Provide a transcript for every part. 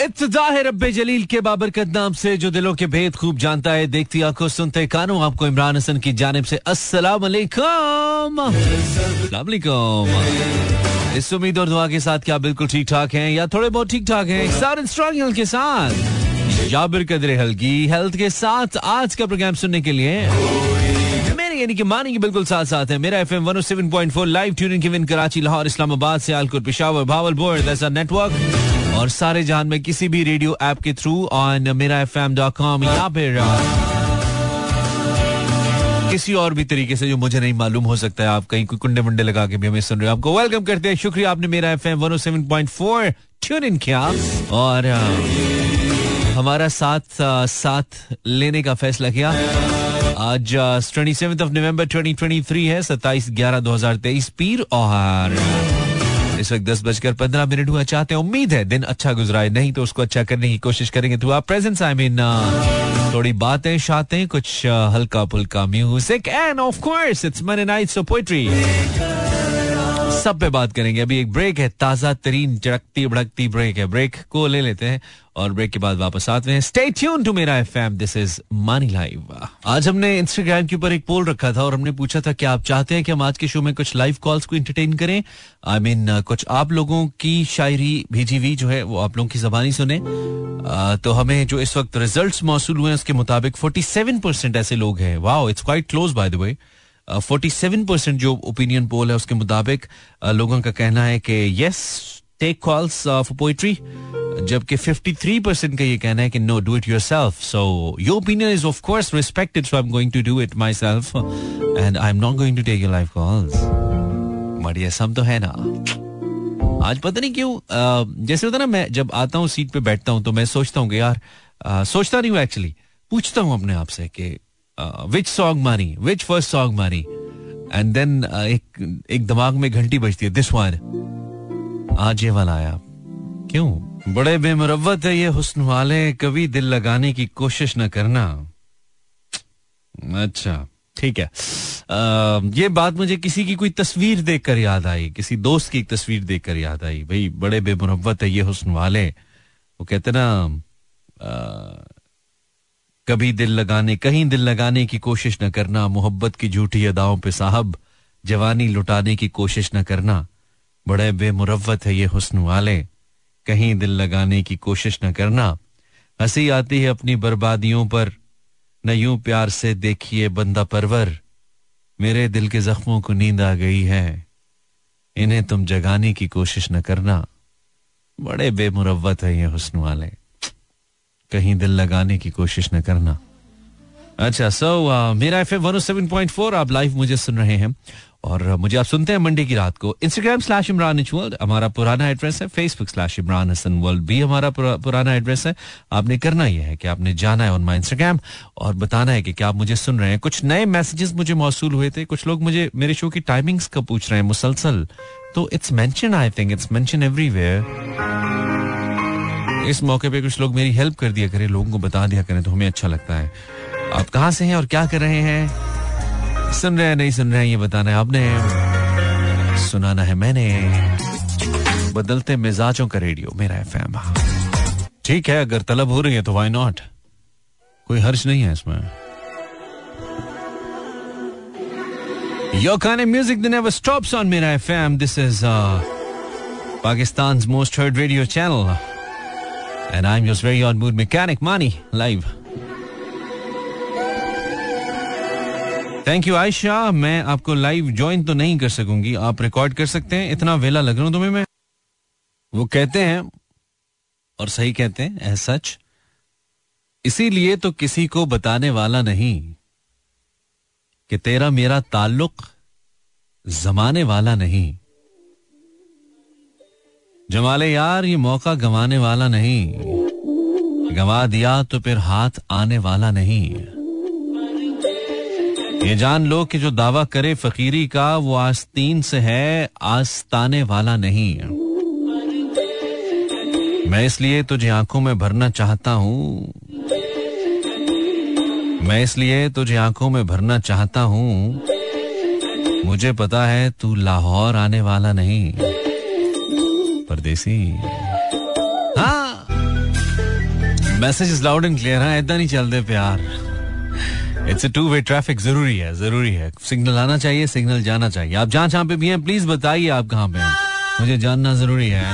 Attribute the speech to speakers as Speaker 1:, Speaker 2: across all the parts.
Speaker 1: इब्तदा रब्बे जलील के बाबरकत नाम से जो दिलों के भेद खूब जानता है, देखती आँखों, सुनते कानों। आपको इमरान हसन की जानब से अस्सलाम वालेकुम इस उम्मीद और दुआ के साथ क्या बिल्कुल ठीक ठाक हैं या थोड़े बहुत ठीक ठाक हैं? सारे स्ट्रॉन्ग के साथ। जाबिर कदर हल्की हेल्थ के साथ आज का प्रोग्राम सुनने के लिए यानी कि मानी की बिल्कुल साथ साथ है। Mera F M one live tuning की कराची, लाहौर, इस्लामाबाद, सियालकोट, पिशावर, भावलपुर नेटवर्क और सारे जान में किसी भी रेडियो ऐप के through on Mera F M dot com या फिर किसी और भी तरीके से जो मुझे नहीं मालूम हो सकता है, आप कहीं कोई कुंडे मुंडे लगा के भी हमें सुन रहे हो। आपको वेलकम करते हैं। शुक्रिया आपने Mera F M one seven point four tune in किया। और हमारा साथ साथ लेने का फैसला किया। आज twenty seven of November twenty twenty three है, सत्ताईस ग्यारह दो हज़ार तेईस, पीर और इस वक्त दस बजकर पंद्रह मिनट हुआ। चाहते हैं, उम्मीद है, दिन अच्छा गुजरा है। नहीं तो उसको अच्छा करने की कोशिश करेंगे तो आप प्रेजेंस आई मीन थोड़ी बातें, शातें, कुछ हल्का फुल्का music and of course it's Mani night so poetry सब पे बात करेंगे। अभी एक ब्रेक है ताज़ा तरीन चड़कती भड़कती ब्रेक है। ब्रेक को ले लेते हैं और ब्रेक के बाद वापस आते हैं। Stay tune to Mera FM this is Mani live आज हमने इंस्टाग्राम के ऊपर एक पोल रखा था और हमने पूछा था कि आप चाहते हैं कि हम आज के शो में कुछ लाइव कॉल्स को एंटरटेन करें? आई I मीन mean, कुछ आप लोगों की शायरी भेजी हुई जो है वो आप लोगों की जबानी सुने। आ, तो हमें जो इस वक्त रिज़ल्ट मौसू हुए हैं उसके मुताबिक 47 परसेंट ऐसे लोग हैं। Wow it's quite close by the way forty seven percent जो ओपिनियन पोल है उसके मुताबिक लोगों का कहना है कि yes take calls for poetry जबकि 53 परसेंट का ये कहना है कि no do it yourself so your opinion is of course respected so I am going to do it myself and I am not going to take your live calls बढ़िया सब तो है ना। आज पता नहीं क्यों जैसे होता ना, मैं जब आता हूँ सीट पे बैठता हूँ तो मैं सोचता हूँ कि यार सोचता नहीं हूँ एक्चुअली पूछता हूँ अपने आप से कि which song Mani which first song Mani and then एक एक दिमाग में घंटी बजती है दिस वन आज ये वाला आया। क्यों? बड़े बेमरवत है ये हुस्न वाले कभी दिल लगाने की कोशिश न करना। अच्छा ठीक है। आ, ये बात मुझे किसी की कोई तस्वीर देखकर याद आई किसी दोस्त की तस्वीर देखकर याद आई। भाई बड़े बेमुरवत है ये हुस्न वाले। वो कहते ना कभी दिल लगाने, कहीं दिल लगाने की कोशिश न करना। मोहब्बत की झूठी अदाओं पे साहब, जवानी लुटाने की कोशिश न करना। बड़े बेमुरवत है ये हुस्न वाले। कहीं दिल लगाने की कोशिश न करना। हँसी आती है अपनी बर्बादियों पर। न यूँ प्यार से देखिए बंदा परवर। मेरे दिल के जख्मों को नींद आ गई है। इन्हें तुम जगाने की कोशिश न करना। बड़े बेमुरवत है ये हुस्न वाले। कहीं दिल लगाने की कोशिश न करना। अच्छा so so, uh, Mera F M one seven point four आप लाइव मुझे सुन रहे हैं। और मुझे आप सुनते हैं मंडे की रात को। इंस्टाग्राम स्लैश इमरान वर्ल्ड हमारा पुराना एड्रेस है। Facebook slash Imran Hasan world भी हमारा पुराना एड्रेस है। आपने करना यह है कि आपने जाना है ऑन माई इंस्टाग्राम और बताना है कि क्या आप मुझे सुन रहे हैं। कुछ नए मैसेजेस मुझे मौसू हुए थे। कुछ लोग मुझे मेरे शो की टाइमिंग्स का पूछ रहे हैं मुसलसल। तो it's mention I think it's mention everywhere इस मौके पे कुछ लोग मेरी हेल्प कर दिया करें लोगों को बता दिया करें तो हमें अच्छा लगता है। आप कहाँ से हैं और क्या कर रहे हैं? सुन रहे हैं नहीं सुन रहे हैं ये बताना है आपने। सुनाना है मैंने। बदलते मिजाजों का रेडियो मेरा एफ़ ठीक है अगर तलब हो रही है तो वाई नॉट कोई हर्ष नहीं है इसमें। Your kind of music that never stops on Mira FM. This is uh, Pakistan's most heard radio channel. And I'm your very own mood mechanic, Mani, live. Thank you Ayesha मैं आपको live join तो नहीं कर सकूँगी। आप record कर सकते हैं। इतना वेला लग रहा हूँ तुम्हें मैं। वो कहते हैं और सही कहते हैं सच। इसीलिए तो किसी को बताने वाला नहीं कि तेरा मेरा ताल्लुक जमाने वाला नहीं। जमाले यार, ये मौका गंवाने वाला नहीं। गंवा दिया तो फिर हाथ आने वाला नहीं। ये जान लो कि जो दावा करे फकीरी का, वो आस्तीन से है, आस्ताने वाला नहीं। मैं इसलिए तुझे आँखों में भरना चाहता हूँ। मैं इसलिए तुझे आँखों में भरना चाहता हूँ। मुझे पता है तू लाहौर आने वाला नहीं। परदेसी। हाँ। Message is loud and clear है इतना नहीं चलते प्यार। इट्स टू वे ट्रैफ़िक ज़रूरी है ज़रूरी है। सिग्नल आना चाहिए सिग्नल जाना चाहिए। आप जहाँ जहाँ पे भी हैं प्लीज़ बताइए आप कहाँ पे हैं। मुझे जानना ज़रूरी है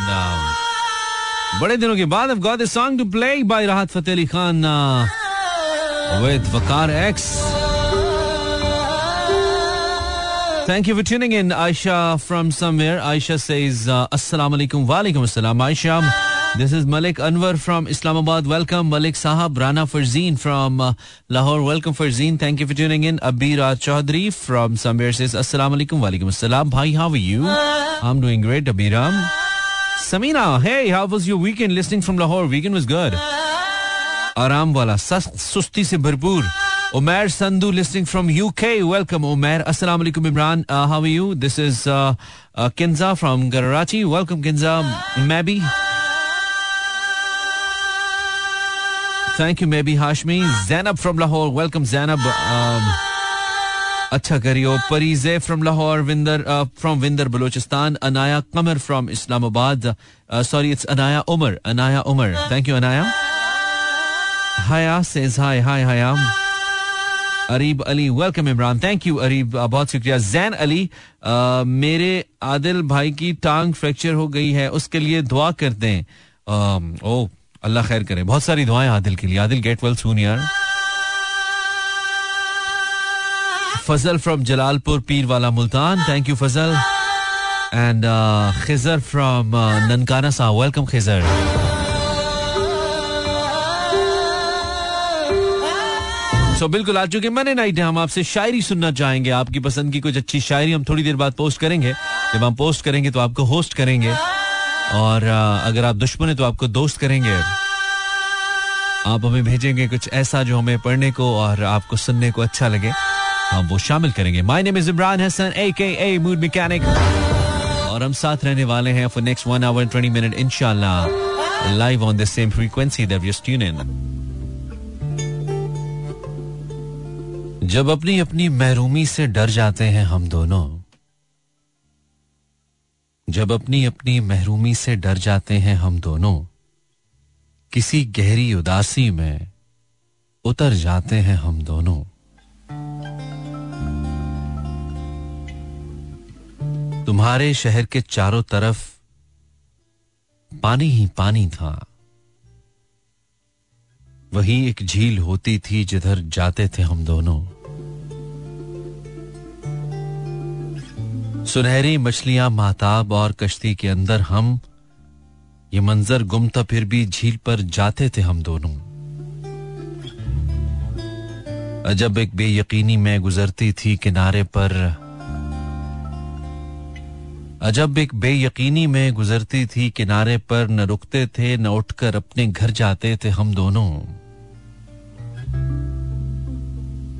Speaker 1: बड़े दिनों के बाद I've got a song to play by Rahat Fateh Ali Khan with Waqar X Thank you for tuning in, Aisha from somewhere. Aisha says, uh, Assalamu alaikum. Assalam, Aisha. This is Malik Anwar from Islamabad. Welcome, Malik Sahab. Rana Farzeen from uh, Lahore. Welcome, Farzeen. Thank you for tuning in. Abira Chaudhry from somewhere says, Assalamu alaikum. Walaikum assalam. Bhai, how are you? I'm doing great, Abira. Samina, hey, how was your weekend listening from Lahore? Weekend was good. Aram wala, sust, susti se bharpoor. Umair Sandhu listening from UK. Welcome, Umair. Assalamu alaikum, Imran. Uh, how are you? This is uh, uh, Kinza from Karachi. Welcome, Kinza. Maybe. Thank you, Maybe Hashmi. Zainab from Lahore. Welcome, Zainab. Um, अच्छा करियो परीजे from Lahore Vinder from Vinder Balochistan Anaya Qamar from Islamabad sorry it's Anaya Umar Anaya Umar thank you Anaya Haya says hi हाय हया Areeb Ali. Welcome Imran thank you Areeb. बहुत शुक्रिया। जैन अली मेरे आदिल भाई की टांग fracture हो गई है। उसके लिए दुआ करते हैं ओ, अल्लाह खैर करे। बहुत सारी दुआएँ आदिल के लिए। आदिल गेट वेल सून यार। फजल from Jalalpur, Pirwala Multan. Thank you Fazal. And Khizar from Nankana Sahib welcome Khizar. सो बिल्कुल, आज चुके मने नाइट है, हम आपसे शायरी सुनना चाहेंगे। आपकी पसंद की कुछ अच्छी शायरी हम थोड़ी देर बाद पोस्ट करेंगे। जब हम पोस्ट करेंगे तो आपको होस्ट करेंगे। और अगर आप दुश्मन है तो आपको दोस्त करेंगे। आप हमें भेजेंगे कुछ ऐसा जो हमें पढ़ने को और आपको सुनने को अच्छा लगे। हम वो शामिल करेंगे। My name is Imran Hasan A K A mood mechanic और हम साथ रहने वाले हैं for next one hour twenty minute इनशाला live on the same frequency that tune in जब अपनी अपनी महरूमी से डर जाते हैं हम दोनों, जब अपनी अपनी महरूमी से डर जाते हैं हम दोनों, किसी गहरी उदासी में उतर जाते हैं हम दोनों। तुम्हारे शहर के चारों तरफ़ पानी ही पानी था। वही एक झील होती थी जिधर जाते थे हम दोनों। सुनहरी मछलियाँ माताब और कश्ती के अंदर हम, ये मंजर गुम था फिर भी झील पर जाते थे हम दोनों। अजब एक बेयकीनी में गुजरती थी किनारे पर। अजब एक बेयकीनी में गुजरती थी किनारे पर, न रुकते थे, न उठकर अपने घर जाते थे हम दोनों।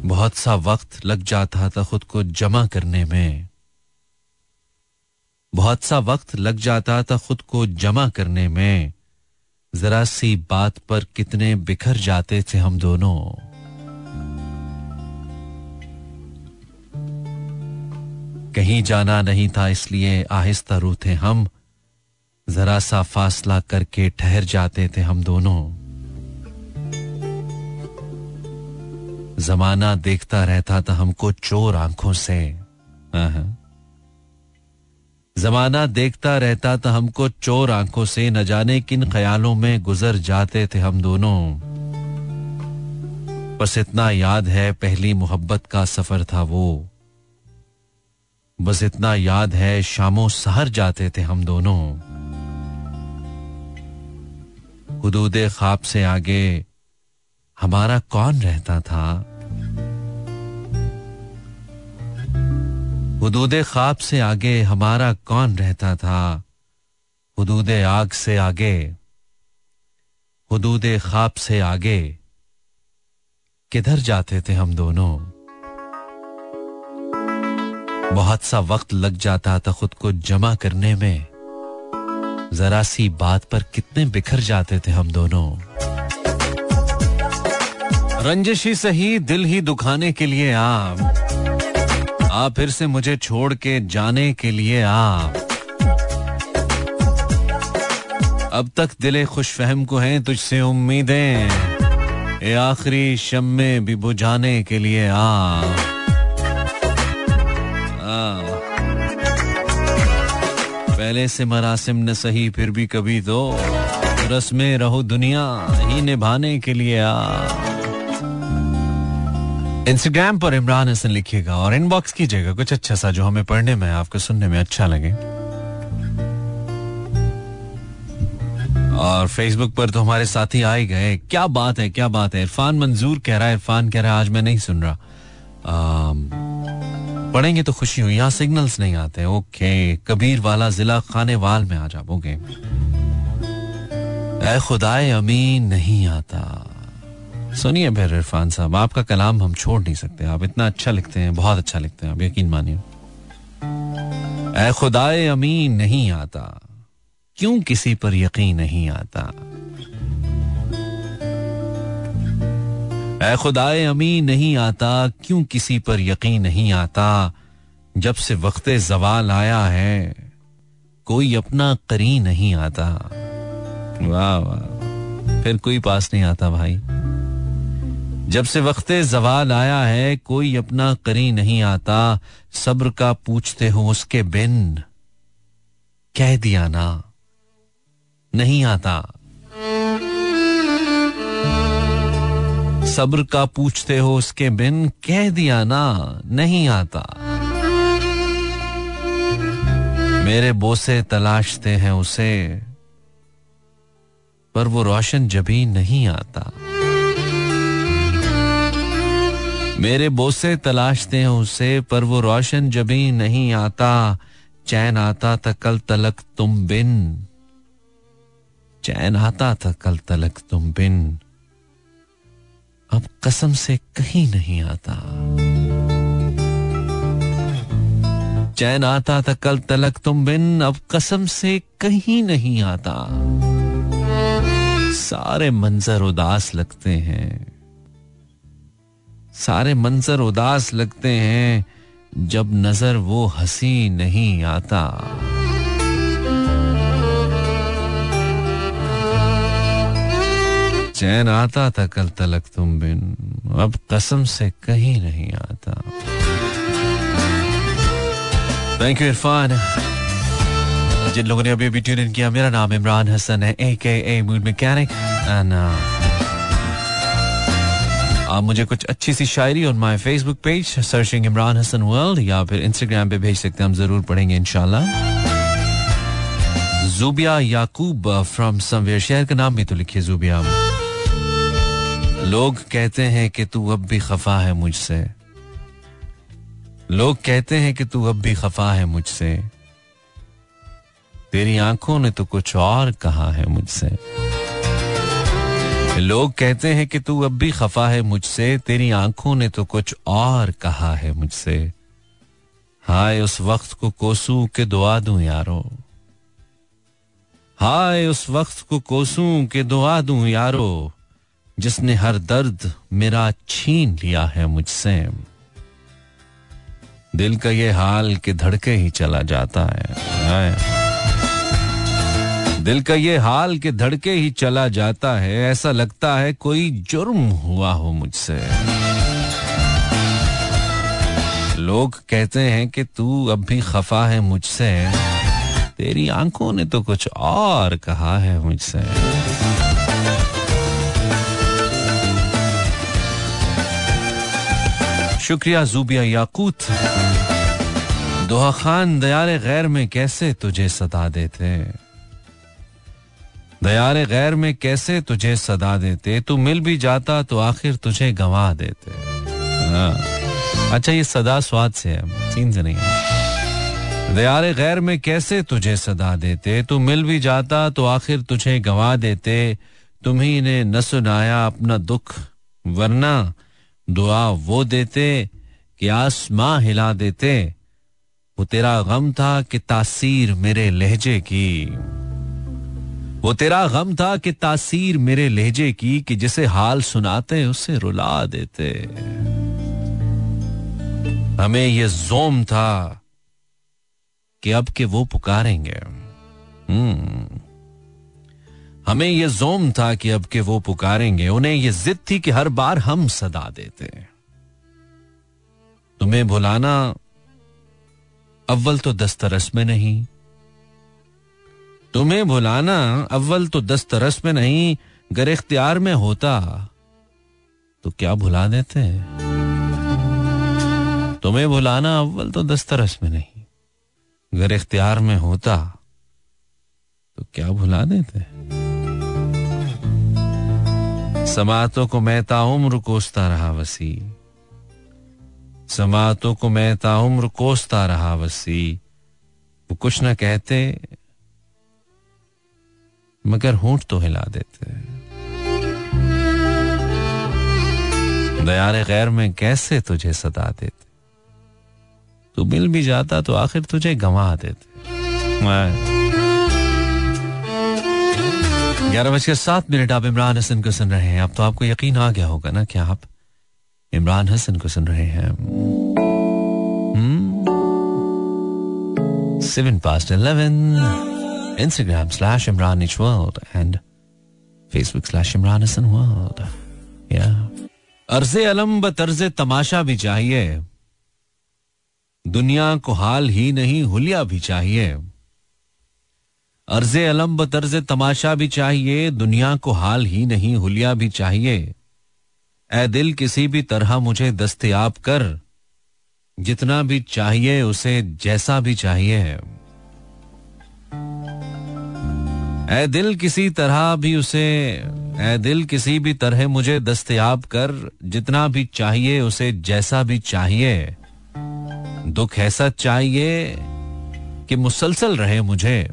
Speaker 1: बहुत सा वक्त लग जाता था खुद को जमा करने में। बहुत सा वक्त लग जाता था खुद को जमा करने में। जरा सी बात पर कितने बिखर जाते थे हम दोनों। कहीं जाना नहीं था इसलिए आहिस्ता रूथे हम। जरा सा फासला करके ठहर जाते थे हम दोनों। जमाना देखता रहता था हमको चोर आँखों से। जमाना देखता रहता था हमको चोर आँखों से, न जाने किन ख्यालों में गुजर जाते थे हम दोनों। बस इतना याद है, पहली मोहब्बत का सफ़र था वो। बस इतना याद है, शामों सहर जाते थे हम दोनों। हदूद खाब से आगे हमारा कौन रहता था? हदूद ख्वाब से आगे हमारा कौन रहता था? हदूद आग से आगे, हदूद ख्वाब से आगे, किधर जाते थे हम दोनों? बहुत सा वक्त लग जाता था खुद को जमा करने में। जरा सी बात पर कितने बिखर जाते थे हम दोनों। रंजिश ही सही दिल ही दुखाने के लिए आप आ फिर से मुझे छोड़ के जाने के लिए आप अब तक दिले खुश फहम को हैं तुझसे उम्मीदें। ए आखिरी शम्मे भी बुझाने के लिए आ, आ पहले से मरासिम न सही फिर भी कभी तो रस्में रहो दुनिया ही निभाने के लिए आ इंस्टाग्राम पर इमरान हसन लिखिएगा और इनबॉक्स कीजिएगा कुछ अच्छा सा जो हमें पढ़ने में आपको सुनने में अच्छा लगे। और फेसबुक पर तो हमारे साथी आ ही गए। क्या बात है क्या बात है। इरफान मंजूर कह रहा है इरफान कह रहा है आज मैं नहीं सुन रहा। आ, पढ़ेंगे तो खुशी हुई यहाँ सिग्नल्स नहीं आते। ओके कबीर वाला जिला खाने वाल में आ जाओ ओके खुदाए अमीन नहीं आता। सुनिए फिर इरफान साहब, आपका कलाम हम छोड़ नहीं सकते। आप इतना अच्छा लिखते हैं, बहुत अच्छा लिखते हैं, आप यकीन मानिए। ऐ खुदाए अमीन, नहीं आता। क्यों किसी पर यकीन नहीं आता? ऐ खुदाए अमीन, नहीं आता। क्यों किसी पर यकीन नहीं आता? जब से वक्त जवाल आया है, कोई अपना करी नहीं आता। वाह वाह। फिर कोई पास नहीं आता भाई। जब से वक्त जवाल आया है, कोई अपना करी नहीं आता। सब्र का पूछते हो उसके बिन। कह दिया ना। नहीं आता। सब्र का पूछते हो उसके बिन। कह दिया ना। नहीं आता। मेरे बोसे तलाशते हैं उसे। पर वो रोशन जभी नहीं आता। मेरे बोसे तलाशते हैं उसे, पर वो रोशन जभी नहीं आता, चैन आता था कल तलक तुम बिन। चैन आता था कल तलक तुम बिन। अब कसम से कहीं नहीं आता। चैन आता था कल तलक तुम बिन, अब कसम से कहीं नहीं आता। सारे मंजर उदास लगते हैं। सारे मंजर उदास लगते हैं जब नज़र वो हँसी नहीं आता। चैन आता था कल तलक तुम बिन, अब कसम से कहीं नहीं आता। Thank you Irfan. जिन लोगों ने अभी अभी ट्यून इन किया, मेरा नाम इमरान हसन है ए K A mood mechanic and आप मुझे कुछ अच्छी सी शायरी on my Facebook page searching Imran Hasan world या फिर इंस्टाग्राम पे भेज सकते हैं, हम ज़रूर पढ़ेंगे इनशाला जुबिया याकूब फ्रॉम समवेयर शहर का नाम भी तो लिखिए जुबिया लोग कहते हैं कि तू अब भी खफा है मुझसे। लोग कहते हैं कि तू अब भी खफा है मुझसे। तेरी आँखों ने तो कुछ और कहा है मुझसे। लोग कहते हैं कि तू अब भी खफा है मुझसे, तेरी आँखों ने तो कुछ और कहा है मुझसे। हाय उस वक्त को कोसू के दुआ दूँ यारो। हाय उस वक्त को कोसू के दुआ दूँ यारो, जिसने हर दर्द मेरा छीन लिया है मुझसे। दिल का ये हाल के धड़के ही चला जाता है। दिल का ये हाल के धड़के ही चला जाता है, ऐसा लगता है कोई जुर्म हुआ हो मुझसे। लोग कहते हैं कि तू अब भी खफा है मुझसे, तेरी आँखों ने तो कुछ और कहा है मुझसे। शुक्रिया जूबिया याकूत। दोहा खान दयाल गैर में कैसे तुझे सता देते दयाल गैर में कैसे तुझे सदा देते? तू मिल भी जाता तो आखिर तुझे गंवा देते। हाँ। अच्छा ये सदा स्वाद से है सीन से नहीं दयाल गैर में कैसे तुझे सदा देते? तू मिल भी जाता तो आखिर तुझे गंवा देते। तुम्ही ने न सुनाया अपना दुख, वरना दुआ वो देते कि आसमां हिला देते। वो तेरा गम था कि तासीर मेरे लहजे की। वो तेरा गम था कि तासीर मेरे लहजे की, कि जिसे हाल सुनाते उसे रुला देते। हमें ये जोम था कि अब के वो पुकारेंगे। हम्म। हमें ये जोम था कि अब के वो पुकारेंगे। उन्हें ये जिद थी कि हर बार हम सदा देते। तुम्हें भुलाना, अव्वल तो दस्तरस में नहीं तुम्हें भुलाना अव्वल तो दस्तरस में नहीं, गर इख्तियार में होता। तो क्या भुला देते तुम्हें भुलाना अव्वल तो दस्तरस में नहीं अगर इख्तियार में होता। तो क्या भुला देते समातों को मैं ताउम्र कोसता रहा वसी। समातों को मैं ताउम्र कोसता रहा वसी। वो कुछ ना कहते मगर होंठ तो हिला देते दयारे गैर में कैसे तुझे सदा देते? तू मिल भी जाता तो आखिर तुझे गंवा देते। ग्यारह बजकर सात मिनट आप इमरान हसन को सुन रहे हैं। अब तो आपको यकीन आ गया होगा ना कि आप इमरान हसन को सुन रहे हैं। Seven past eleven. Instagram slash Imran H world and Facebook slash Imran Hasan world या अर्ज़ अलम ब तर्ज तमाशा भी चाहिए दुनिया को हाल ही नहीं हुलिया भी चाहिए अर्ज़ अलम ब तर्ज तमाशा भी चाहिए दुनिया को हाल ही नहीं हुलिया भी चाहिए ए दिल किसी भी तरह मुझे दस्तयाब कर जितना भी चाहिए उसे जैसा भी चाहिए ए दिल किसी तरह भी उसे ए दिल किसी भी तरह मुझे दस्तयाब कर, जितना भी चाहिए उसे जैसा भी चाहिए। दुख ऐसा चाहिए कि मुसलसल रहे मुझे।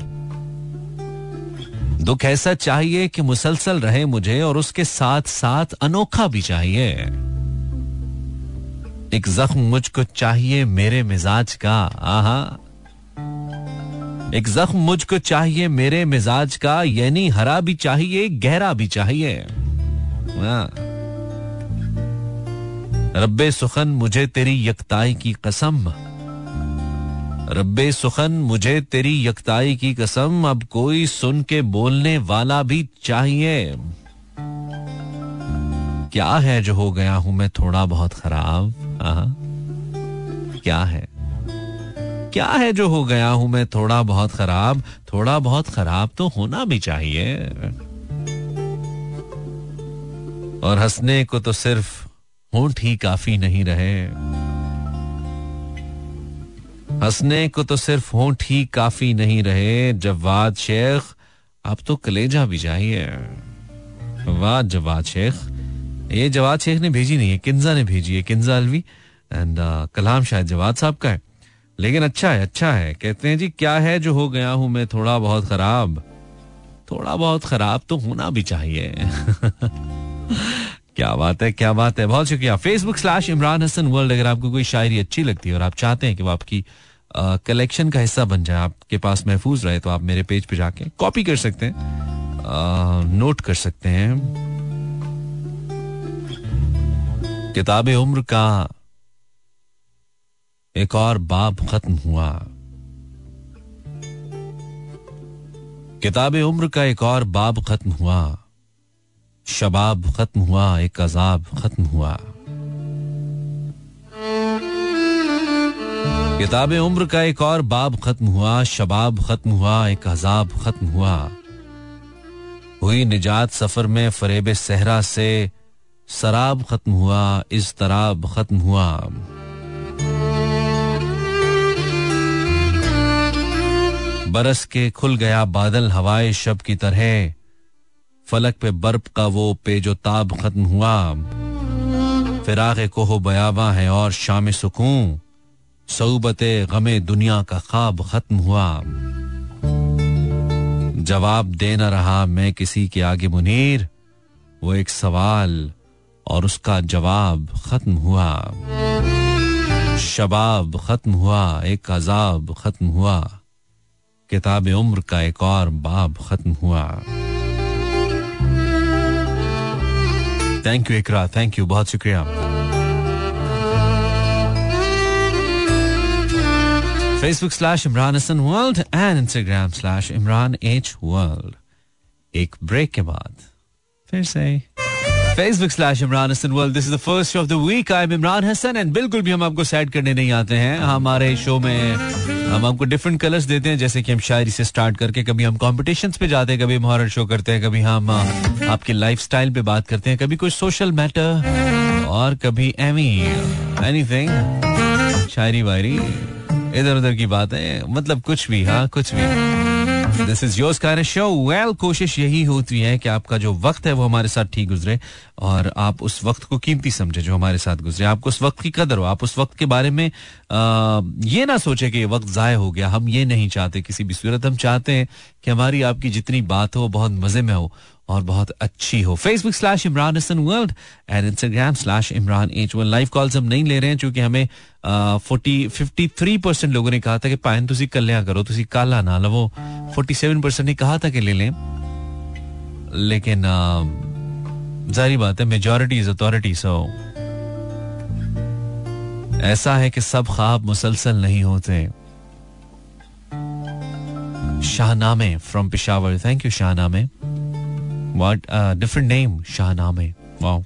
Speaker 1: दुख ऐसा चाहिए कि मुसलसल रहे मुझे और उसके साथ साथ अनोखा भी चाहिए। एक जख्म मुझको चाहिए मेरे मिजाज का, आहा। एक जख्म मुझको चाहिए, मेरे मिजाज का, यानी हरा भी चाहिए, गहरा भी चाहिए। हाँ। रब्बे सुखन, मुझे तेरी यकताई की कसम। रब्बे सुखन, मुझे तेरी यकताई की कसम, अब कोई सुन के बोलने वाला भी चाहिए। क्या है जो हो गया हूँ मैं थोड़ा बहुत खराब? क्या है? क्या है जो हो गया हूँ मैं थोड़ा बहुत खराब, थोड़ा बहुत खराब तो होना भी चाहिए। और हंसने को तो सिर्फ़ होंठ ही काफ़ी नहीं रहे। हंसने को तो सिर्फ़ होंठ ही काफ़ी नहीं रहे। जवाद शेख अब तो कलेजा भी चाहिए वाह जवाद शेख। ये जवाद शेख ने भेजी नहीं है, किन्जा ने भेजी है, किन्जा अलवी। एंड कलाम शायद जवाद साहब का है। लेकिन अच्छा है अच्छा है। कहते हैं, जी, क्या है जो हो गया हूँ मैं थोड़ा बहुत खराब? थोड़ा बहुत खराब तो होना भी चाहिए। क्या बात है, क्या बात है। बहुत शुक्रिया। Facebook slash Imran Hasan world अगर आपको कोई शायरी अच्छी लगती है और आप चाहते हैं कि वो आपकी कलेक्शन का हिस्सा बन जाए, आपके पास महफूज रहे तो आप मेरे पेज पे जाके कॉपी कर सकते हैं। नोट कर सकते हैं। किताब उम्र का एक और बाब खत्म हुआ। किताब उम्र का एक और बाब खत्म हुआ। शबाब खत्म हुआ, एक अजाब खत्म हुआ। किताब उम्र का एक और बाब खत्म हुआ, शबाब खत्म हुआ, एक अजाब खत्म हुआ। हुई निजात सफ़र में फरेब सहरा से शराब खत्म हुआ इस तराब खत्म हुआ। बरस के खुल गया बादल हवाए शब की तरह। फलक पे बर्फ़ का वो पेजो ताब खत्म हुआ। फिराग कोहो बयाबा है और शाम सुकून। सऊबत गमे दुनिया का ख्वाब खत्म हुआ। जवाब दे न रहा मैं किसी के आगे मुनीर। वो एक सवाल और उसका जवाब खत्म हुआ। शबाब खत्म हुआ, एक अजाब खत्म हुआ। किताब उम्र का एक और बाब खत्म हुआ। Thank you Iqra thank you बहुत शुक्रिया। Facebook slash Imran Hasan world and Instagram slash Imran H world एक ब्रेक के बाद फिर से। Facebook slash Imran Hasan world this is the first show of the week I am Imran Hasan and बिल्कुल भी हम आपको सैड करने नहीं आते हैं। हमारे शो में हम आपको डिफरेंट कलर्स देते हैं, जैसे कि हम शायरी से स्टार्ट करके कभी हम कॉम्पिटिशन पे जाते हैं, कभी हम हॉरर शो करते हैं, कभी हम आपके लाइफ स्टाइल पे बात करते हैं, कभी कुछ सोशल मैटर और कभी एमी एनीथिंग शायरी वायरी इधर उधर की बात मतलब कुछ भी हाँ कुछ भी। This is yours kind show well कोशिश यही होती है कि आपका जो वक्त है वो हमारे साथ ठीक गुजरे और आप उस वक्त को कीमती समझे जो हमारे साथ गुजरे। आपको उस वक्त की कदर हो। आप उस वक्त के बारे में आ, ये ना सोचे कि ये वक्त जाय हो गया। हम ये नहीं चाहते किसी भी सूरत। हम चाहते हैं कि हमारी आपकी जितनी बात हो बहुत मज़े में हो। और बहुत अच्छी हो। Facebook slash Imran Hasan world and Instagram slash Imran H one live calls हम नहीं ले रहे हैं क्योंकि हमें फोर्टी फिफ्टी थ्री परसेंट लोगों ने कहा था कि पायन तुम कल्याण करो तुम काला ना लवो। फोर्टी सेवन परसेंट ने कहा था कि ले लें। लेकिन जारी बात है मेजोरिटी इज़ अथॉरिटी सो ऐसा है कि सब ख्वाब मुसलसल नहीं होते। Shahname from Peshawar thank you Shahname. What different name Shahname wow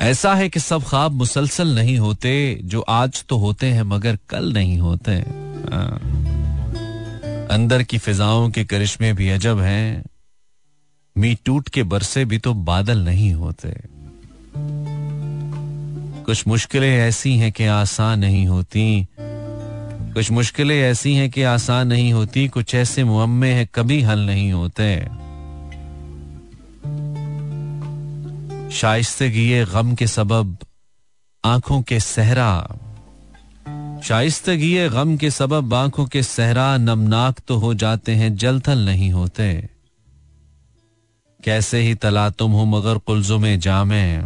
Speaker 1: ऐसा है कि सब ख्वाब मुसलसल नहीं होते, जो आज तो होते हैं, मगर कल नहीं होते। हाँ। अंदर की फिजाओं के करिश्मे भी अजब हैं। मी टूट के बरसे भी तो बादल नहीं होते। कुछ मुश्किलें ऐसी हैं कि आसान नहीं होती। कुछ मुश्किलें ऐसी हैं कि आसान नहीं होती। कुछ ऐसे मुअम्मे हैं, कभी हल नहीं होते। शाइस्तगी गम के सबब, आँखों के सहरा। शाइस्तगी गम के सबब, आँखों के सहरा, नमनाक तो हो जाते हैं, जलथल नहीं होते। कैसे ही तला तुम हो मगर कुल्जो में जामे।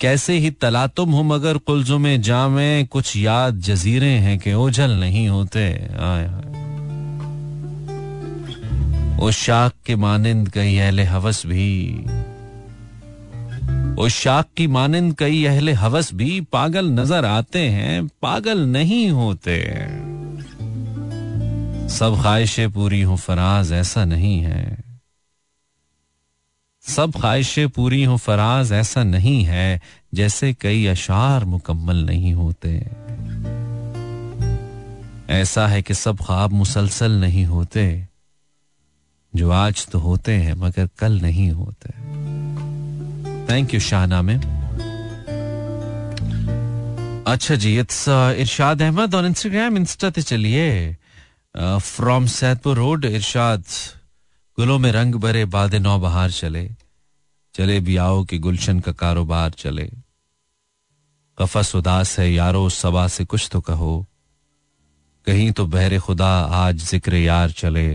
Speaker 1: कैसे ही तला तुम हो मगर कुल्जो में जामे, कुछ याद जजीरे हैं कि ओझल नहीं होते। ओ शाख के मानिंद कई अहले हवस भी। उस शाख की मानिंद कई अहले हवस भी पागल नज़र आते हैं, पागल नहीं होते। सब ख्वाहिशें पूरी हो, फराज ऐसा नहीं है। सब ख्वाहिशें पूरी हो, फराज ऐसा नहीं है, जैसे कई अशार मुकम्मल नहीं होते। ऐसा है कि सब ख्वाब मुसलसल नहीं होते, जो आज तो होते हैं, मगर कल नहीं होते। थैंक यू शाहना में अच्छा जी it's Irshad Ahmad on Instagram insta ते चलिए फ्रॉम सैदपुर रोड इरशाद गुलों में रंग भरे बाद नौ बहार चले चले भी आओ कि गुलशन का कारोबार चले कफस उदास है यारो सबा से कुछ तो कहो कहीं तो बहरे खुदा आज ज़िक्र यार चले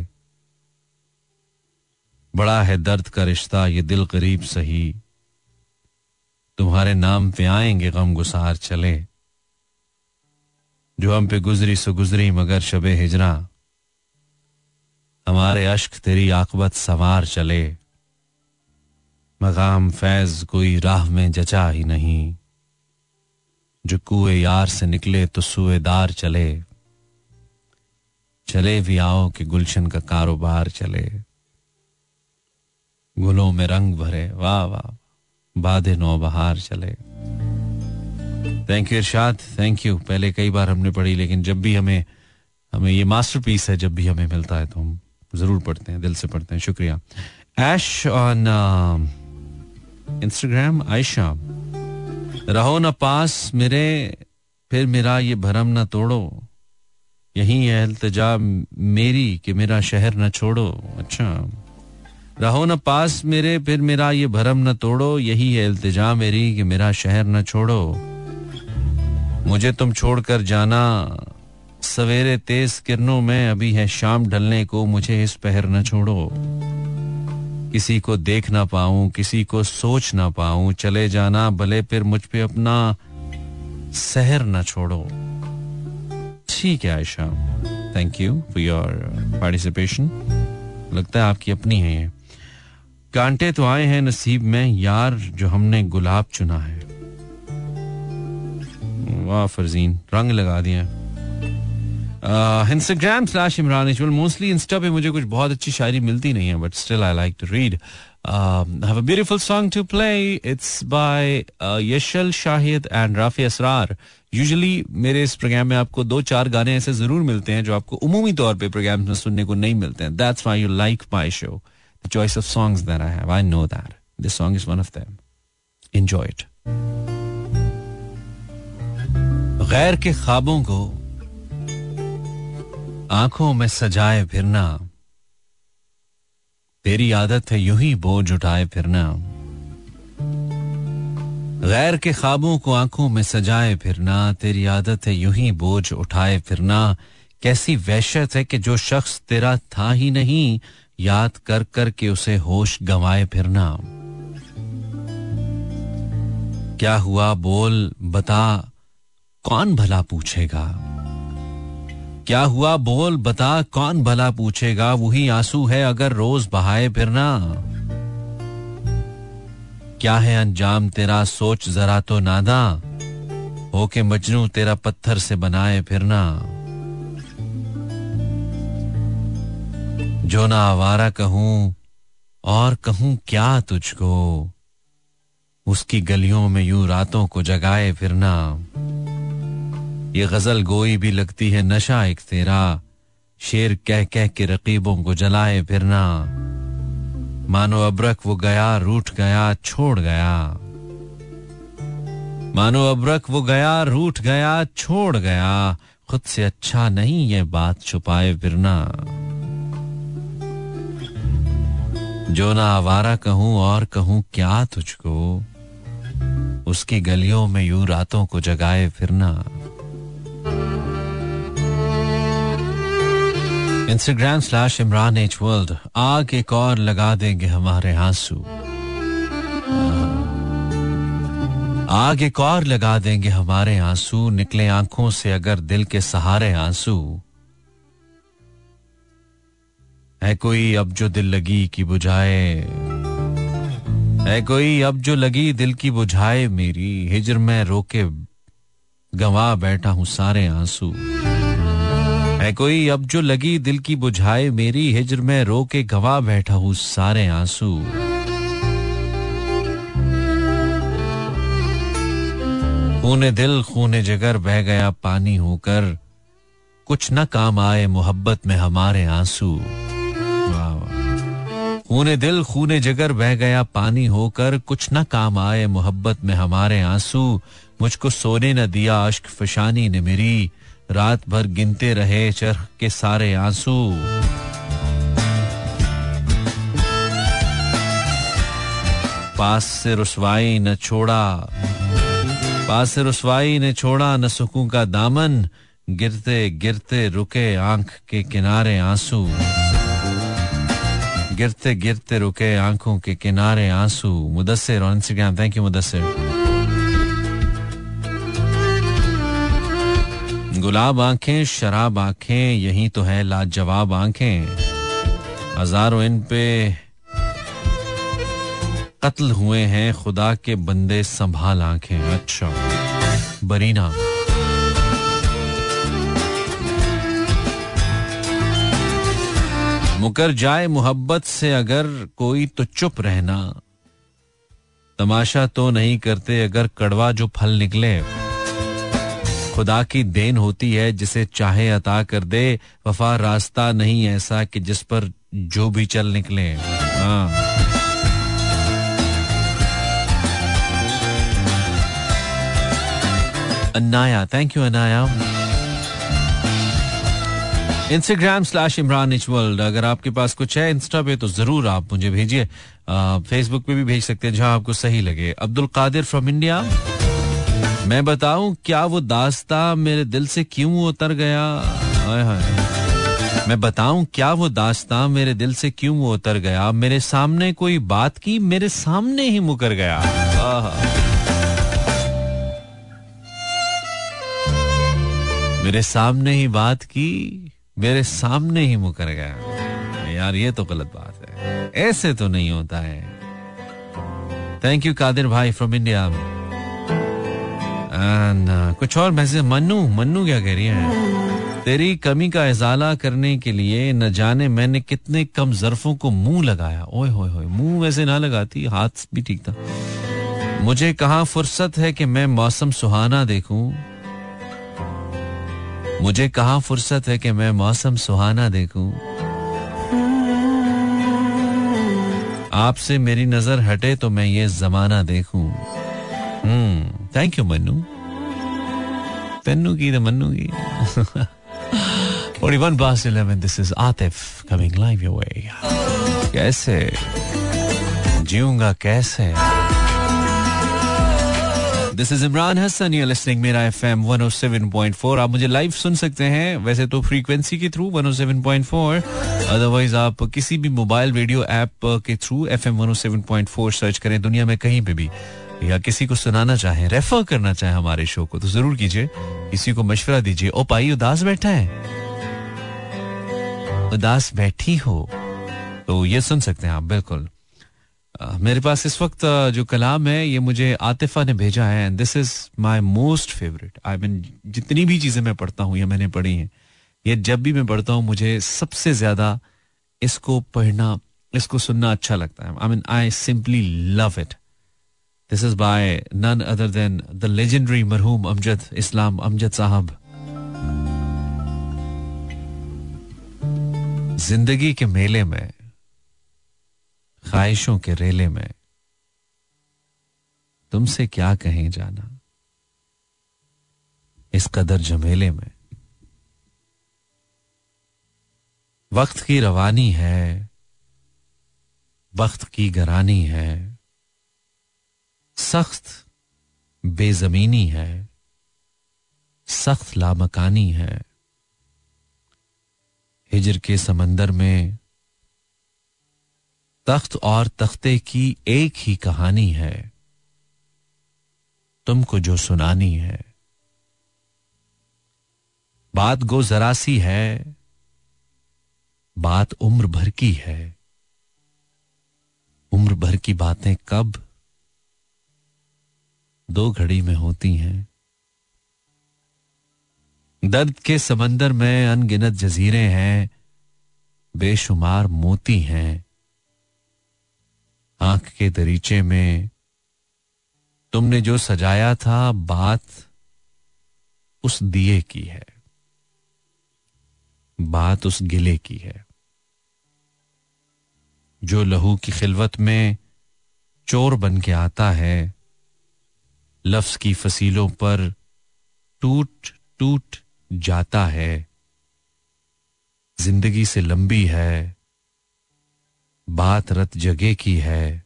Speaker 1: बड़ा है दर्द का रिश्ता ये दिल करीब सही तुम्हारे नाम पे आएँगे गम गुसार चले। जो हम पे गुजरी सो गुजरी, मगर शबे हिजरा। हमारे अश्क तेरी आकबत सवार चले। मकाम फैज कोई राह में जचा ही नहीं। जो कुए यार से निकले तो सुएदार चले। चले भी आओ कि गुलशन का कारोबार चले। गुलों में रंग भरे, वाह वाह। बाधे नौ बहार चले। Thank you Irshad thank you पहले कई बार हमने पढ़ी, लेकिन जब भी हमें हमें ये मास्टरपीस है, जब भी हमें मिलता है तो हम ज़रूर पढ़ते हैं, दिल से पढ़ते हैं। शुक्रिया। ऐश ऑन इंस्टाग्राम आयशा रहो ना पास मेरे, फिर मेरा ये भरम ना तोड़ो। यही है अल्तजा मेरी कि मेरा शहर ना छोड़ो। अच्छा। रहो न पास मेरे, फिर मेरा ये भरम न तोड़ो। यही है इल्तिजा मेरी कि मेरा शहर न छोड़ो। मुझे तुम छोड़कर जाना। सवेरे तेज किरणों में अभी है शाम ढलने को। मुझे इस पहर न छोड़ो। किसी को देख ना पाऊँ, किसी को सोच ना पाऊँ। चले जाना, भले फिर मुझ पे अपना सहर न छोड़ो। ठीक है, Ayesha. Thank you for your participation लगता है आपकी अपनी है ये। कांटे तो आए हैं नसीब में, यार जो हमने गुलाब चुना है। वाह फरजीन, रंग लगा दिया Instagram slash Imran equal mostly Insta पे मुझे कुछ बहुत अच्छी शायरी मिलती नहीं है but still I like to read have a beautiful song to play it's by Yashal Shahid and Rafi Asrar usually मेरे इस प्रोग्राम में आपको दो चार गाने ऐसे ज़रूर मिलते हैं जो आपको उमूमी तौर पे प्रोग्राम में सुनने को नहीं मिलते हैं। That's why you like my show the choice of songs that I have I know that this song is one of them enjoy it गैर के ख्वाबों को आँखों में सजाए फिरना। तेरी आदत है यूँ ही बोझ उठाए फिरना। गैर के ख्वाबों को आँखों में सजाए फिरना। तेरी आदत है यूँ ही बोझ उठाए फिरना। कैसी वहशत है कि जो शख्स तेरा था ही नहीं याद कर कर के उसे होश गंवाए फिरना क्या हुआ बोल, बता, कौन भला पूछेगा? क्या हुआ बोल, बता, कौन भला पूछेगा? वही आँसू है अगर रोज बहाए फिरना क्या है अंजाम तेरा? सोच जरा तो नादा। हो के मजनू तेरा पत्थर से बनाए फिरना जो ना आवारा कहूँ, और कहूँ क्या तुझको? उसकी गलियों में यूँ रातों को जगाए फिरना ये गज़ल गोई भी लगती है नशा एक तेरा, शेर कह कह के रकीबों को जलाए फिरना मानो अबरक वो गया, रूठ गया, छोड़ गया। मानो अबरक वो गया, रूठ गया, छोड़ गया। खुद से अच्छा नहीं ये बात छुपाए फिरना जो ना आवारा कहूँ और कहूँ क्या तुझको? उसकी गलियों में यूँ रातों को जगाए फिरना। Instagram slash Imran H world आग एक और लगा देंगे हमारे आँसू। आग एक और लगा देंगे हमारे आँसू, निकले आँखों से अगर दिल के सहारे आँसू। है कोई अब जो दिल लगी की बुझाए, है कोई अब जो लगी दिल की बुझाए मेरी। हिजर में रोके गवा बैठा हूँ सारे आँसू। है कोई अब जो लगी दिल की बुझाए मेरी। हिजर में रो के गवा बैठा हूँ सारे आँसू। खूने दिल खूने जगर बह गया पानी होकर। कुछ न काम आए मोहब्बत में हमारे आँसू। खूने दिल खूने जगर बह गया पानी होकर, कुछ न काम आए मोहब्बत में हमारे आँसू, मुझको सोने न दिया अश्क फशानी ने मेरी, रात भर गिनते रहे चरख के सारे आँसू। पास से रुसवाई न छोड़ा, पास से रुसवाई ने छोड़ा न सुकून का दामन, गिरते गिरते रुके आँख के किनारे आँसू। गिरते गिरते रुके आँखों के किनारे आँसू Mudassir on Instagram thank you Mudassir गुलाब आँखें शराब आँखें यही तो है लाजवाब आँखें हज़ारों इन पे कत्ल हुए हैं खुदा के बंदे संभाल आँखें अच्छा बरीना मुकर जाए मोहब्बत से अगर कोई तो चुप रहना। तमाशा तो नहीं करते अगर कड़वा जो फल निकले। खुदा की देन होती है जिसे चाहे अता कर दे। वफा रास्ता नहीं ऐसा कि जिस पर जो भी चल निकले। हाँ। Anaya thank you Anaya Instagram slash Imran H world अगर आपके पास कुछ है इंस्टा पे तो ज़रूर आप मुझे भेजिए। फेसबुक पे भी भेज सकते हैं, जहाँ आपको सही लगे। अब्दुल कादिर फ्रॉम इंडिया मैं बताऊँ, क्या वो दास्ता मेरे दिल से क्यों उतर गया? हाय हाय। मैं बताऊँ, क्या वो दास्ता मेरे दिल से क्यों उतर गया? मेरे सामने कोई बात की, मेरे सामने ही मुकर गया। मेरे सामने ही बात की मेरे सामने ही मुकर गया। यार, ये तो गलत बात है। ऐसे तो नहीं होता है। थैंक यू कादिर भाई फ्रॉम इंडिया कुछ और मैसेज? मन्नू मन्नू क्या कह रही है? तेरी कमी का इजाला करने के लिए न जाने मैंने कितने कम जरफों को मुँह लगाया। ओए होए होए, मुँह वैसे ना लगाती, हाथ भी ठीक था। मुझे कहा फुर्सत है कि मैं मौसम सुहाना देखूँ? मुझे कहा फुर्सत है कि मैं मौसम सुहाना देखूँ? आपसे मेरी नज़र हटे तो मैं ये जमाना देखूँ। Hmm thank you Mannu. पेन्नू की तो मन्नू की 41 past 11 this is Atif coming live your way कैसे? जीऊँगा कैसे? This is Imran Hasan you listening मेरा एफएम 107.4 आप मुझे लाइव सुन सकते हैं, वैसे तो फ्रीक्वेंसी के थ्रू 107.4 अदरवाइज़ आप किसी भी मोबाइल रेडियो ऐप के थ्रू एफएम 107.4 सर्च करें दुनिया में कहीं पे भी, या किसी को सुनाना चाहें रेफर करना चाहें हमारे शो को तो ज़रूर कीजिए। किसी को मशवरा दीजिए, ओ पाई उदास बैठा है। उदास बैठी हो तो ये सुन सकते हैं आप, बिल्कुल। मेरे पास इस वक्त जो कलाम है, ये मुझे आतिफा ने भेजा है and this is my most favourite I mean जितनी भी चीज़ें मैं पढ़ता हूँ, या मैंने पढ़ी हैं, ये जब भी मैं पढ़ता हूँ, मुझे सबसे ज़्यादा इसको पढ़ना, इसको सुनना अच्छा लगता है। I mean I simply love it this is by none other than the legendary मरहूम अमजद इस्लाम अमजद साहब ज़िंदगी के मेले में ख्वाहिशों के रेले में तुमसे क्या कहें जाना? इस कदर जमेले में। वक्त की रवानी है, वक्त की गरानी है, सख्त बेजमीनी है, सख्त लामकानी है। हिजर के समंदर में तख्त और तख्ते की एक ही कहानी है। तुमको जो सुनानी है। बात गो जरा सी है। बात उम्र भर की है। उम्र भर की बातें कब? दो घड़ी में होती हैं। दर्द के समंदर में अनगिनत जजीरे हैं। बेशुमार मोती हैं। आँख के दरीचे में, तुमने जो सजाया था, बात उस दिए की है। बात उस गिले की है। जो लहू की खिलवत में चोर बन के आता है, लफ्ज की फसीलों पर टूट टूट जाता है, ज़िंदगी से लंबी है बात रत जगह की है।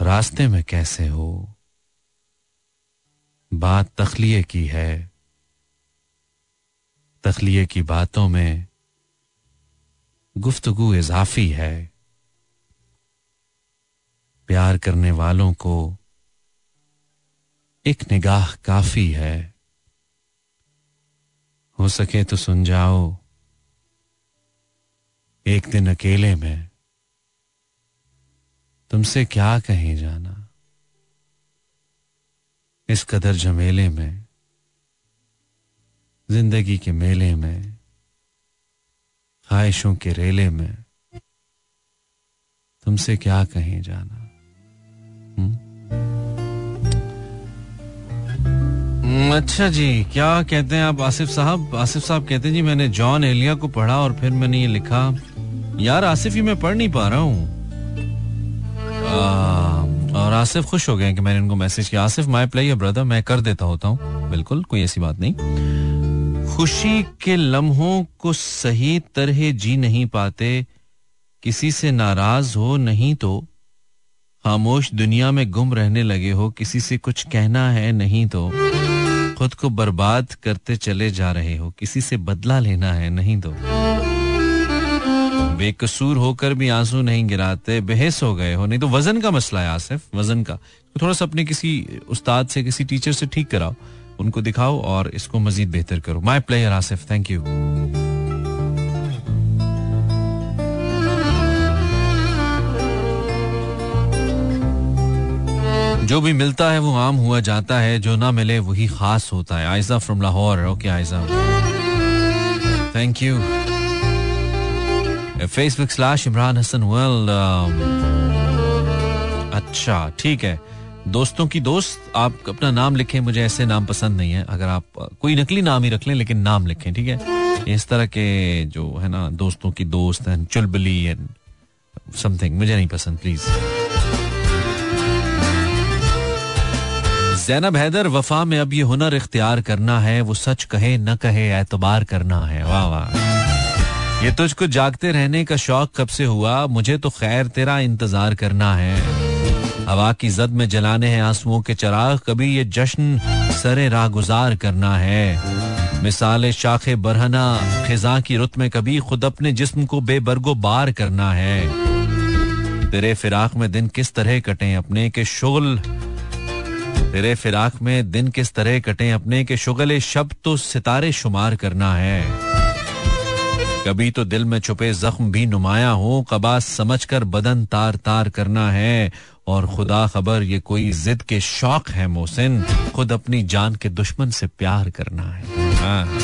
Speaker 1: रास्ते में कैसे हो? बात तखलिए की है। तखलिए की बातों में गुफ्तगु इजाफी है। प्यार करने वालों को एक निगाह काफ़ी है। हो सके तो सुन जाओ। एक दिन अकेले में तुमसे क्या कहीं जाना इस कदर झमेले में, ज़िंदगी के मेले में, ख्वाहिशों के रेले में तुमसे क्या कहीं जाना हुँ? अच्छा जी, क्या कहते हैं आप आसिफ साहब? आसिफ साहब कहते हैं, जी, मैंने जॉन एलिया को पढ़ा और फिर मैंने ये लिखा। यार, आसिफ ही मैं पढ़ नहीं पा रहा हूँ। और आसिफ खुश हो गए कि मैंने इनको मैसेज किया। आसिफ माई प्ले ब्रदर मैं कर देता होता हूँ। बिल्कुल, कोई ऐसी बात नहीं। खुशी के लम्हों को सही तरह जी नहीं पाते। किसी से नाराज़ हो नहीं तो खामोश दुनिया में गुम रहने लगे हो। किसी से कुछ कहना है नहीं तो। खुद को बर्बाद करते चले जा रहे हो। किसी से बदला लेना है, नहीं दो बेकसूर होकर भी आँसू नहीं गिराते, बेहस हो गए हो। नहीं तो वज़न का मसला है, आसिफ, वज़न का। तो थोड़ा सा अपने किसी उस्ताद से, किसी टीचर से ठीक कराओ। उनको दिखाओ और इसको मजीद बेहतर करो। My player Asif thank you जो भी मिलता है वो आम हुआ जाता है, जो ना मिले वही खास होता है। Aiza from Lahore okay Aiza thank you Facebook slash Imran Hasan well अच्छा ठीक है। दोस्तों की दोस्त, आप अपना नाम लिखें, मुझे ऐसे नाम पसंद नहीं है। अगर आप कोई नकली नाम ही रख लें, लेकिन नाम लिखें, ठीक है? इस तरह के जो है ना, दोस्तों की दोस्त एंड चुलबली एंड समथिंग मुझे नहीं पसंद प्लीज़ जैनब हैदर वफा में अब ये हुनर इख्तियार करना है, वो सच कहे, न कहे, एतबार करना है। वाह वाह। ये तुझको जागते रहने का शौक कब से हुआ? मुझे तो खैर तेरा इंतज़ार करना है। हवा की जद में जलाने हैं आंसुओं के चराग, कभी ये जश्न सरे रागुजार करना है। मिसाल शाखे बरहना खिजा की रुत में कभी खुद अपने जिस्म को बेबरगो बार करना है। तेरे फिराक में दिन किस तरह कटे, अपने के शुगल तेरे फिराक में दिन किस तरह कटे, अपने के शुगल शब तो सितारे शुमार करना है। कभी तो दिल में छुपे जख्म भी नुमाया हो, कबास समझ कर बदन तार तार करना है। और खुदा खबर, ये कोई जिद के शौक है मोहसिन, खुद अपनी जान के दुश्मन से प्यार करना है। हाँ।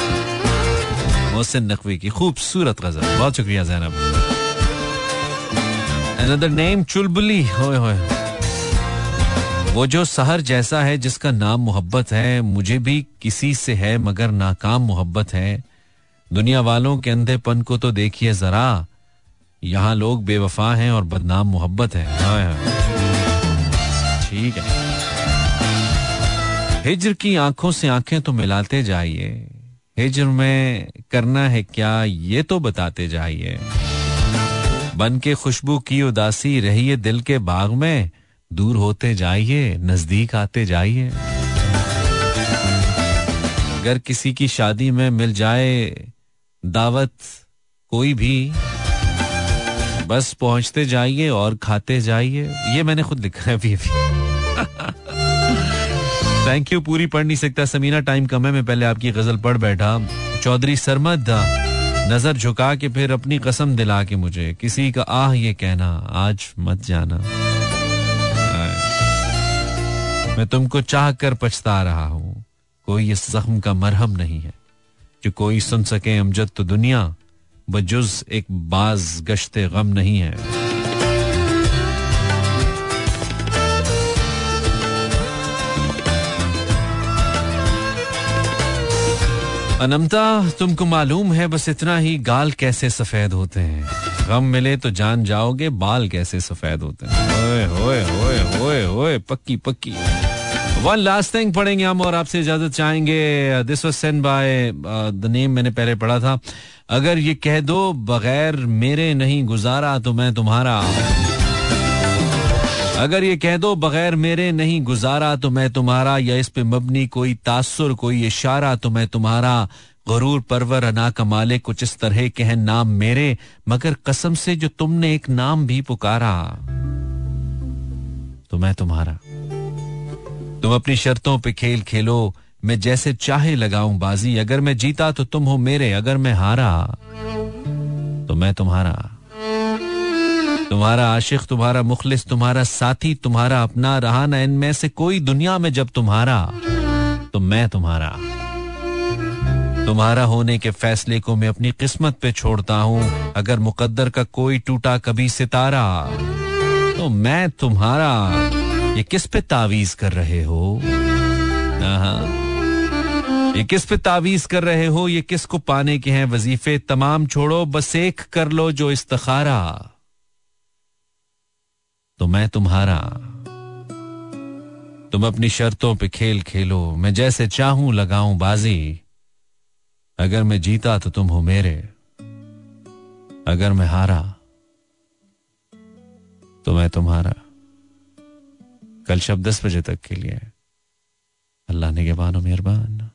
Speaker 1: मोहसिन नकवी की खूबसूरत गज़ल। बहुत शुक्रिया जैनब। नेम चुलबुली। वो जो सहर जैसा है जिसका नाम मोहब्बत है मुझे भी किसी से है मगर नाकाम मोहब्बत है। दुनिया वालों के अंधेपन को तो देखिए जरा। यहाँ लोग बेवफा हैं और बदनाम मोहब्बत है। हाँ, हाँ। ठीक है। हिजर की आँखों से आँखें तो मिलाते जाइए। हिजर में करना है क्या ये तो बताते जाइए। बन के खुशबू की उदासी रहिए दिल के बाग में। दूर होते जाइए, नज़दीक आते जाइए। अगर किसी की शादी में मिल जाए दावत कोई भी, बस पहुँचते जाइए और खाते जाइए। ये मैंने खुद लिखा है अभी अभी थैंक यू पूरी पढ़ नहीं सकता। समीना टाइम कम है, मैं पहले आपकी गज़ल पढ़ बैठा। चौधरी सरमद नज़र झुका के फिर अपनी कसम दिला के मुझे। किसी का आह ये कहना, आज मत जाना। मैं तुमको चाह कर पछता रहा हूँ। कोई इस जख्म का मरहम नहीं है। जो कोई सुन सके अमजद तो दुनिया, बजुज एक बाज गश्ते गम नहीं है। अनमता, तुमको मालूम है बस इतना ही गाल कैसे सफ़ेद होते हैं। गम मिले तो जान जाओगे, बाल कैसे सफ़ेद होते हैं। ओए होए होए होए होए पक्की पक्की। वन लास्ट थिंग पढ़ेंगे हम और आपसे इजाज़त चाहेंगे। This was send by the name मैंने पहले पढ़ा था। अगर ये कह दो, बगैर मेरे नहीं गुजारा तो मैं तुम्हारा अगर ये कह दो, बगैर मेरे नहीं गुजारा तो मैं तुम्हारा, या इस पे मबनी कोई तासुर, कोई इशारा तो मैं तुम्हारा। गरूर, परवर, अना, कमाले, कुछ इस तरह के हैं नाम मेरे। मगर कसम से जो तुमने एक नाम भी पुकारा तो मैं तुम्हारा। तुम अपनी शर्तों पे खेल खेलो। मैं जैसे चाहे लगाऊँ बाजी। अगर मैं जीता तो तुम हो मेरे। अगर मैं हारा तो मैं तुम्हारा। तुम्हारा आशिक, तुम्हारा मुखलिस, तुम्हारा साथी, तुम्हारा अपना रहा ना। इनमें से कोई दुनिया में जब तुम्हारा तो मैं तुम्हारा। तुम्हारा होने के फैसले को मैं अपनी किस्मत पे छोड़ता हूँ। अगर मुकद्दर का कोई टूटा कभी सितारा तो मैं तुम्हारा। ये किस पे तावीज कर रहे हो? ये किस पे तावीज कर रहे हो? ये किस को पाने के हैं वजीफे? तमाम छोड़ो, बस एक कर लो जो इस्तखारा। तो मैं तुम्हारा। तुम अपनी शर्तों पे खेल खेलो। मैं जैसे चाहूँ लगाऊँ बाजी। अगर मैं जीता तो तुम हो मेरे। अगर मैं हारा तो मैं तुम्हारा। कल शब दस बजे तक के लिए। अल्लाह ने मेहरबान।